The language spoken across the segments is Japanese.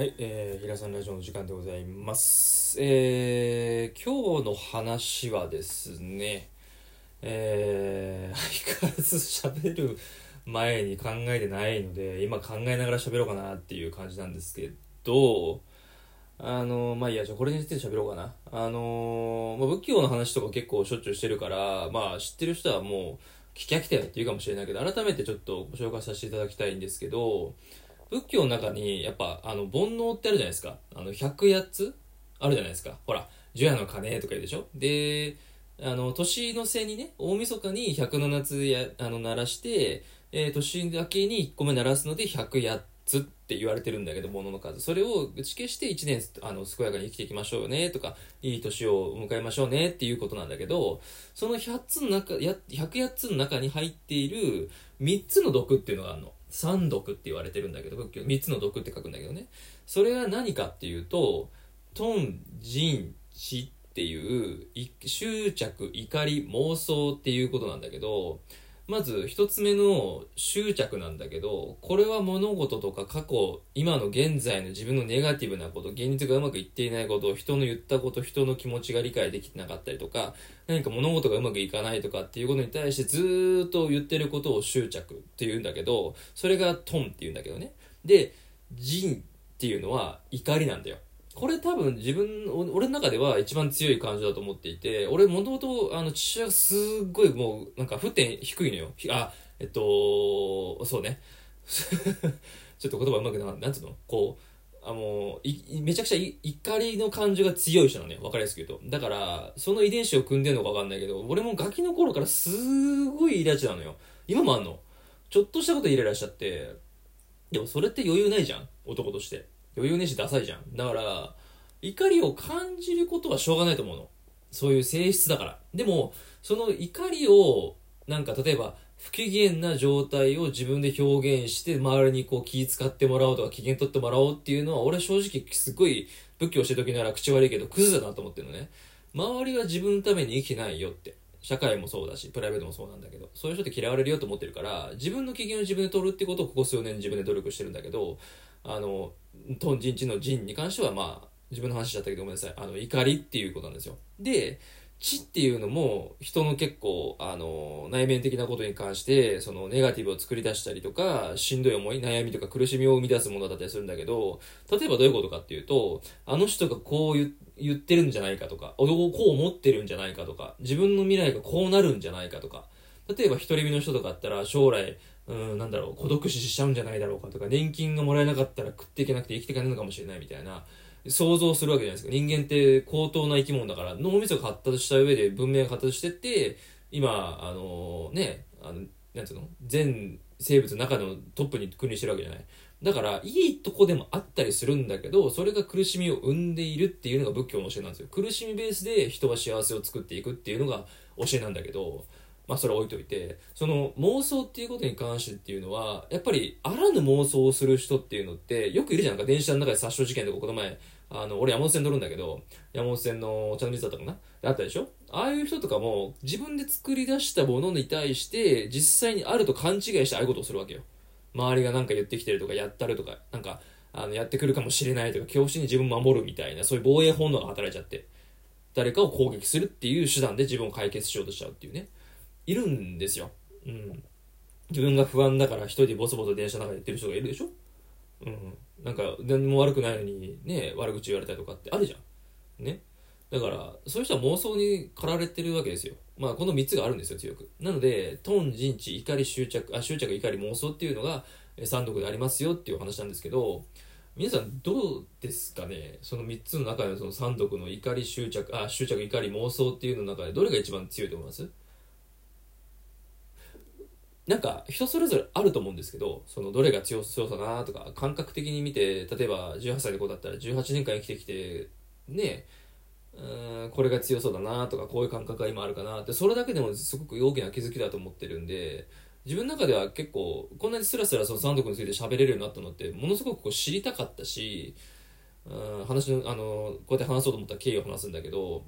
はい、えー、平さんラジオの時間でございます。えー、今日の話はですね、えー、相変わらず喋る前に考えてないので、今考えながら喋ろうかなっていう感じなんですけど、あのまあいいや、じゃあこれについて喋ろうかな。あのまあ、仏教の話とか結構しょっちゅうしてるから、まあ知ってる人はもう聞き飽きたよって言うかもしれないけど、改めてちょっとご紹介させていただきたいんですけど、仏教の中にやっぱあの煩悩ってあるじゃないですか。あの百八つあるじゃないですか。ほら除夜の鐘とか言うでしょ。であの年の瀬にね大晦日に107つやあの鳴らして、えー年明けに1個目鳴らすので108つって言われてるんだけど物の数。それを打ち消して1年あの健やかに生きていきましょうねとかいい年を迎えましょうねっていうことなんだけどその100つの中や108つの中に入っている3つの毒っていうのがあるの。三毒って言われてるんだけど仏教3つの毒って書くんだけどね。それは何かっていうとトンジンチっていうい執着怒り妄想っていうことなんだけどまず一つ目の執着なんだけどこれは物事とか過去今の現在の自分のネガティブなこと現実がうまくいっていないことを人の言ったこと人の気持ちが理解できてなかったりとか何か物事がうまくいかないとかっていうことに対してずーっと言ってることを執着っていうんだけどそれがトンっていうんだけどね。でジンっていうのは怒りなんだよ。これ多分自分俺の中では一番強い感情だと思っていて俺もともとあの父親がすっごいもうなんか沸点低いのよ。あえっとそうね。ちょっと言葉うまくななんつうの？こうあのめちゃくちゃ怒りの感情が強い人なのよ。分かりやすく言うと。だからその遺伝子を組んでるのか分かんないけど俺もガキの頃からすごいイラチなのよ。今もあんの。ちょっとしたことイライラしちゃって。でもそれって余裕ないじゃん。男として。余裕ねしダサいじゃん。だから怒りを感じることはしょうがないと思うの。そういう性質だから。でもその怒りをなんか例えば不機嫌な状態を自分で表現して周りにこう気遣ってもらおうとか機嫌取ってもらおうっていうのは俺正直すごい仏教してる時なら口悪いけどクズだなと思ってるのね。周りは自分のために生きてないよって。社会もそうだしプライベートもそうなんだけどそういう人って嫌われるよと思ってるから自分の機嫌を自分で取るってことをここ数年自分で努力してるんだけどあのトンジンチのジンに関してはまあ自分の話だったけどごめんなさい。あの怒りっていうことなんですよ。で知っていうのも人の結構あの内面的なことに関してそのネガティブを作り出したりとかしんどい思い悩みとか苦しみを生み出すものだったりするんだけど例えばどういうことかっていうとあの人がこう言言ってるんじゃないかとか男をこう思ってるんじゃないかとか自分の未来がこうなるんじゃないかとか例えば独り身の人とかだったら将来うんなんだろう孤独死しちゃうんじゃないだろうかとか年金がもらえなかったら食っていけなくて生きていかないのかもしれないみたいな想像するわけじゃないですか。人間って高等な生き物だから脳みそが発達した上で文明が発達してって今あのねあのなんていうの全生物の中のトップに君臨してるわけじゃない。だからいいとこでもあったりするんだけどそれが苦しみを生んでいるっていうのが仏教の教えなんですよ。苦しみベースで人は幸せを作っていくっていうのが教えなんだけどまあそれは置いといてその妄想っていうことに関してっていうのはやっぱりあらぬ妄想をする人っていうのってよくいるじゃん。か電車の中で殺傷事件とかこの前あの俺山手線乗るんだけど山手線のお茶の水だったかな？あったでしょ？ああいう人とかも自分で作り出したものに対して実際にあると勘違いしてああいうことをするわけよ。周りが何か言ってきてるとかやったるとかなんかあのやってくるかもしれないとか恐怖心に自分守るみたいなそういう防衛本能が働いちゃって誰かを攻撃するっていう手段で自分を解決しようとしちゃうっていうね。いるんですよ、うん、自分が不安だから一人でボソボソ電車の中で言ってる人がいるでしょ、うん、なんか何も悪くないのにね悪口言われたりとかってあるじゃん。ね。だからそういう人は妄想に駆られてるわけですよ。まあこの3つがあるんですよ強く。なのでトン人知怒り執着あ執着怒り妄想っていうのがえ三毒でありますよっていうお話なんですけど皆さんどうですかね？その3つの中のその三毒の怒り執着あ執着怒り妄想っていうの中でどれが一番強いと思います？なんか人それぞれあると思うんですけどそのどれが強そうだなとか感覚的に見て例えば18歳の子だったら18年間生きてきてねうーんこれが強そうだなとかこういう感覚が今あるかなってそれだけでもすごく大きな気づきだと思ってるんで自分の中では結構こんなにスラスラその三毒について喋れるようになったのってものすごくこう知りたかったしうん話のあのこうやって話そうと思った経緯を話すんだけど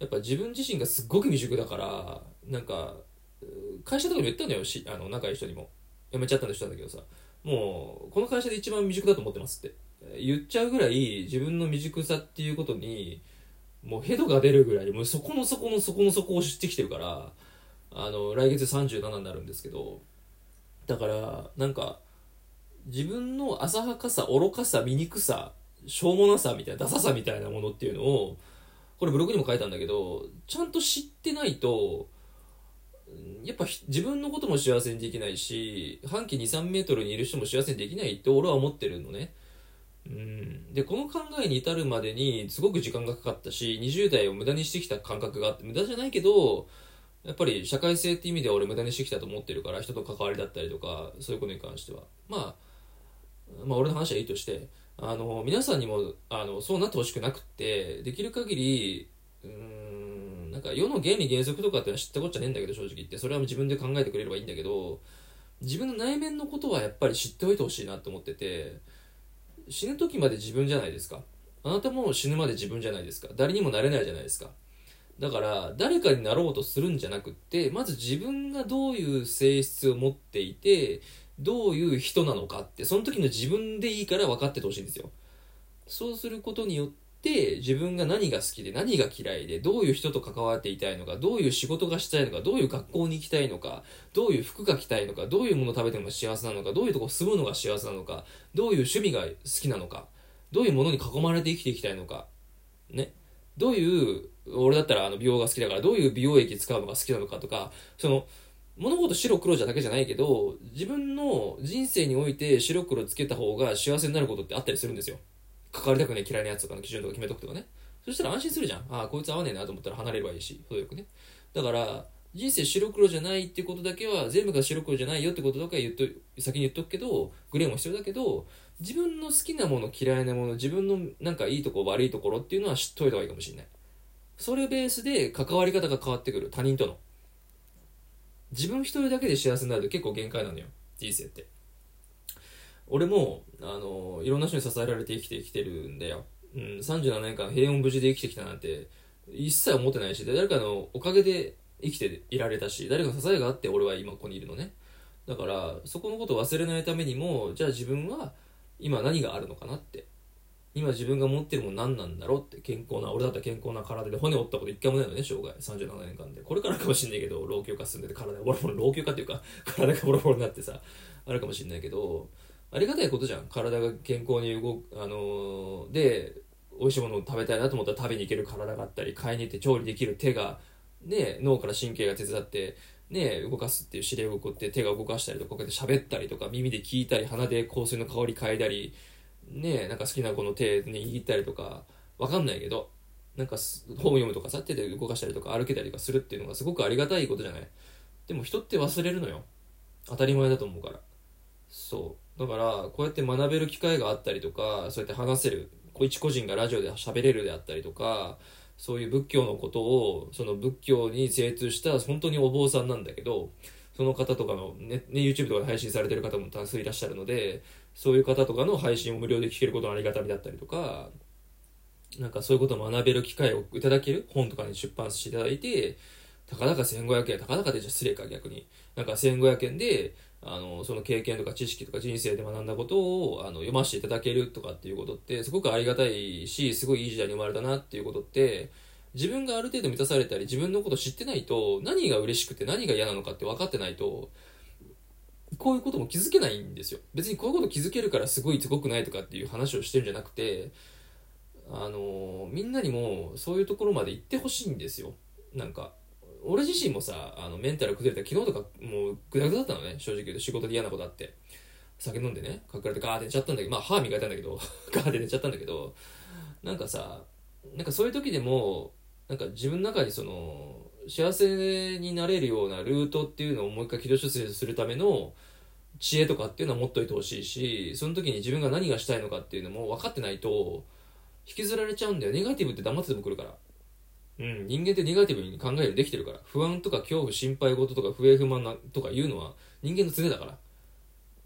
やっぱ自分自身がすっごく未熟だからなんか会社とかにも言ったのよしあの仲いい人にも。辞めちゃったんでしたんだけどさ。もうこの会社で一番未熟だと思ってますって。言っちゃうぐらい自分の未熟さっていうことにもうヘドが出るぐらいもうそこの底の底の底を知ってきてるからあの来月37になるんですけどだからなんか自分の浅はかさ愚かさ醜さしょうもなさみたいなダサさみたいなものっていうのをこれブログにも書いたんだけどちゃんと知ってないとやっぱ自分のことも幸せにできないし半径23メートルにいる人も幸せにできないって俺は思ってるのね。うん、でこの考えに至るまでにすごく時間がかかったし20代を無駄にしてきた感覚があって無駄じゃないけどやっぱり社会性って意味では俺無駄にしてきたと思ってるから人と関わりだったりとかそういうことに関しては、まあ、まあ俺の話はいいとしてあの皆さんにもあのそうなってほしくなくってできる限りうんなんか世の原理原則とかってのは知ったこっちゃねえんだけど正直言ってそれは自分で考えてくれればいいんだけど自分の内面のことはやっぱり知っておいてほしいなって思ってて死ぬ時まで自分じゃないですか。あなたも死ぬまで自分じゃないですか。誰にもなれないじゃないですか。だから誰かになろうとするんじゃなくってまず自分がどういう性質を持っていてどういう人なのかってその時の自分でいいから分かっててほしいんですよ。そうすることによって自分が何が好きで何が嫌いでどういう人と関わっていたいのかどういう仕事がしたいのかどういう学校に行きたいのかどういう服が着たいのかどういうもの食べても幸せなのかどういうとこ住むのが幸せなのかどういう趣味が好きなのかどういうものに囲まれて生きていきたいのかね。どういう俺だったらあの美容が好きだからどういう美容液使うのが好きなのかとかその物事白黒じゃだけじゃないけど自分の人生において白黒つけた方が幸せになることってあったりするんですよ。関わりたくない嫌いなやつとかの基準とか決めとくとかね。そしたら安心するじゃん。ああこいつ合わねえなと思ったら離れればいいし程よくね。だから人生白黒じゃないってことだけは全部が白黒じゃないよってことだけは言っと先に言っとくけどグレーも必要だけど自分の好きなもの嫌いなもの自分のなんかいいとこ悪いところっていうのは知っといた方がいいかもしれない。それベースで関わり方が変わってくる。他人との。自分一人だけで幸せになると結構限界なのよ。人生って。俺もあのいろんな人に支えられて生きてきてるんだよ、うん、37年間平穏無事で生きてきたなんて一切思ってないし誰かのおかげで生きていられたし誰かの支えがあって俺は今ここにいるのね。だからそこのことを忘れないためにもじゃあ自分は今何があるのかなって。今自分が持ってるもの何なんだろうって。健康な俺だったら健康な体で骨折ったこと一回もないのね生涯。37年間で。これからかもしんないけど老朽化進んでて体がボロボロ老朽化っていうか体がボロボロになってさあるかもしんないけどありがたいことじゃん。体が健康に動くあのー、で美味しいものを食べたいなと思ったら食べに行ける体があったり買いに行って調理できる手がね脳から神経が手伝ってね、動かすっていう指令を送って手が動かしたりとかこうやって喋ったりとか耳で聞いたり鼻で香水の香り嗅いだりねなんか好きな子の手に握ったりとかわかんないけどなんか本読むとかさ手で動かしたりとか歩けたりとかするっていうのがすごくありがたいことじゃない？でも人って忘れるのよ。当たり前だと思うから。そう。だからこうやって学べる機会があったりとかそうやって話せる一個人がラジオで喋れるであったりとかそういう仏教のことをその仏教に精通した本当にお坊さんなんだけどその方とかのね、ね YouTube とかで配信されてる方も多数いらっしゃるのでそういう方とかの配信を無料で聞けることのありがたみだったりとか、なんかそういうことを学べる機会をいただける本とかに出版していただいて、たかだか1500円、たかだかでじゃ失礼か逆に。なんか1500円で、あの、その経験とか知識とか人生で学んだことをあの読ませていただけるとかっていうことって、すごくありがたいし、すごいいい時代に生まれたなっていうことって、自分がある程度満たされたり、自分のこと知ってないと、何が嬉しくて何が嫌なのかって分かってないと、こういうことも気づけないんですよ別にこういうこと気づけるからすごいすごくないとかっていう話をしてるんじゃなくてあのみんなにもそういうところまで行ってほしいんですよなんか俺自身もさあのメンタル崩れた昨日とかもうグダグダだったのね。正直言うと。仕事で嫌なことあって。酒飲んでね隠れてガーって寝ちゃったんだけどまあ歯磨いたんだけど ガーって寝ちゃったんだけどなんかさなんかそういう時でもなんか自分の中にその幸せになれるようなルートっていうのをもう一回軌道修正するための知恵とかっていうのは持っといてほしいしその時に自分が何がしたいのかっていうのも分かってないと引きずられちゃうんだよ。ネガティブって黙ってても来るから。うん。人間ってネガティブに考えるできてるから。不安とか恐怖心配事とか不平不満なとかいうのは人間の常だから。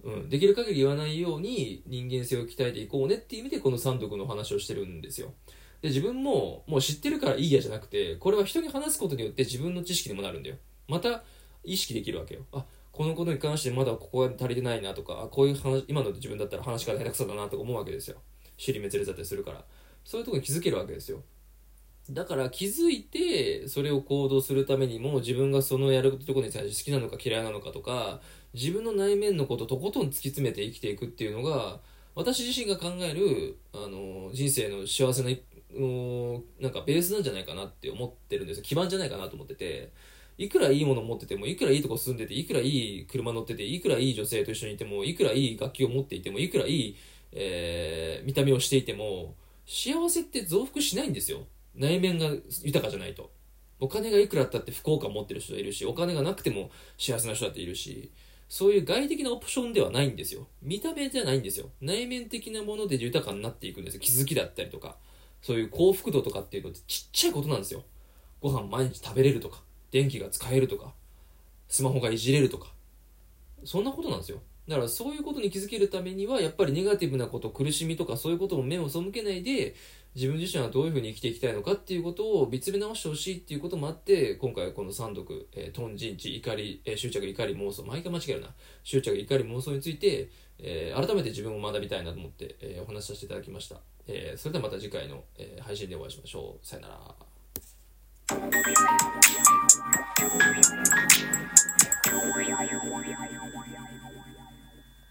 うん、できる限り言わないように人間性を鍛えていこうねっていう意味でこの三読の話をしてるんですよ。で自分ももう知ってるからいいやじゃなくてこれは人に話すことによって自分の知識にもなるんだよ。また意識できるわけよ。あこのことに関してまだここが足りてないなとかあこういう話今の自分だったら話し方下手くそだなとか思うわけですよ。尻滅裂だったりするから。そういうとこに気づけるわけですよ。だから気づいてそれを行動するためにも自分がそのやるところに対して好きなのか嫌いなのかとか自分の内面のこととことん突き詰めて生きていくっていうのが私自身が考えるあの人生の幸せのなんかベースなんじゃないかなって思ってるんです基盤じゃないかなと思ってていくらいいもの持っててもいくらいいとこ住んでていくらいい車乗ってていくらいい女性と一緒にいてもいくらいい楽器を持っていてもいくらいい、えー、見た目をしていても幸せって増幅しないんですよ。内面が豊かじゃないと。お金がいくらあったって不幸感持ってる人いるしお金がなくても幸せな人だっているしそういう外的なオプションではないんですよ。見た目じゃないんですよ。内面的なもので豊かになっていくんですよ。気づきだったりとかそういう幸福度とかっていうのってちっちゃいことなんですよ。ご飯毎日食べれるとか電気が使えるとかスマホがいじれるとか。そんなことなんですよ。だからそういうことに気づけるためにはやっぱりネガティブなこと苦しみとかそういうことも目を背けないで自分自身はどういうふうに生きていきたいのかっていうことを見つめ直してほしいっていうこともあって今回はこの三読、えー、トンジンチ怒り、えー、執着怒り妄想毎回間違えるな執着怒り妄想について、えー、改めて自分を学びたいなと思って、えー、お話しさせていただきました、えー、それではまた次回の、えー、配信でお会いしましょうさよなら Thank you.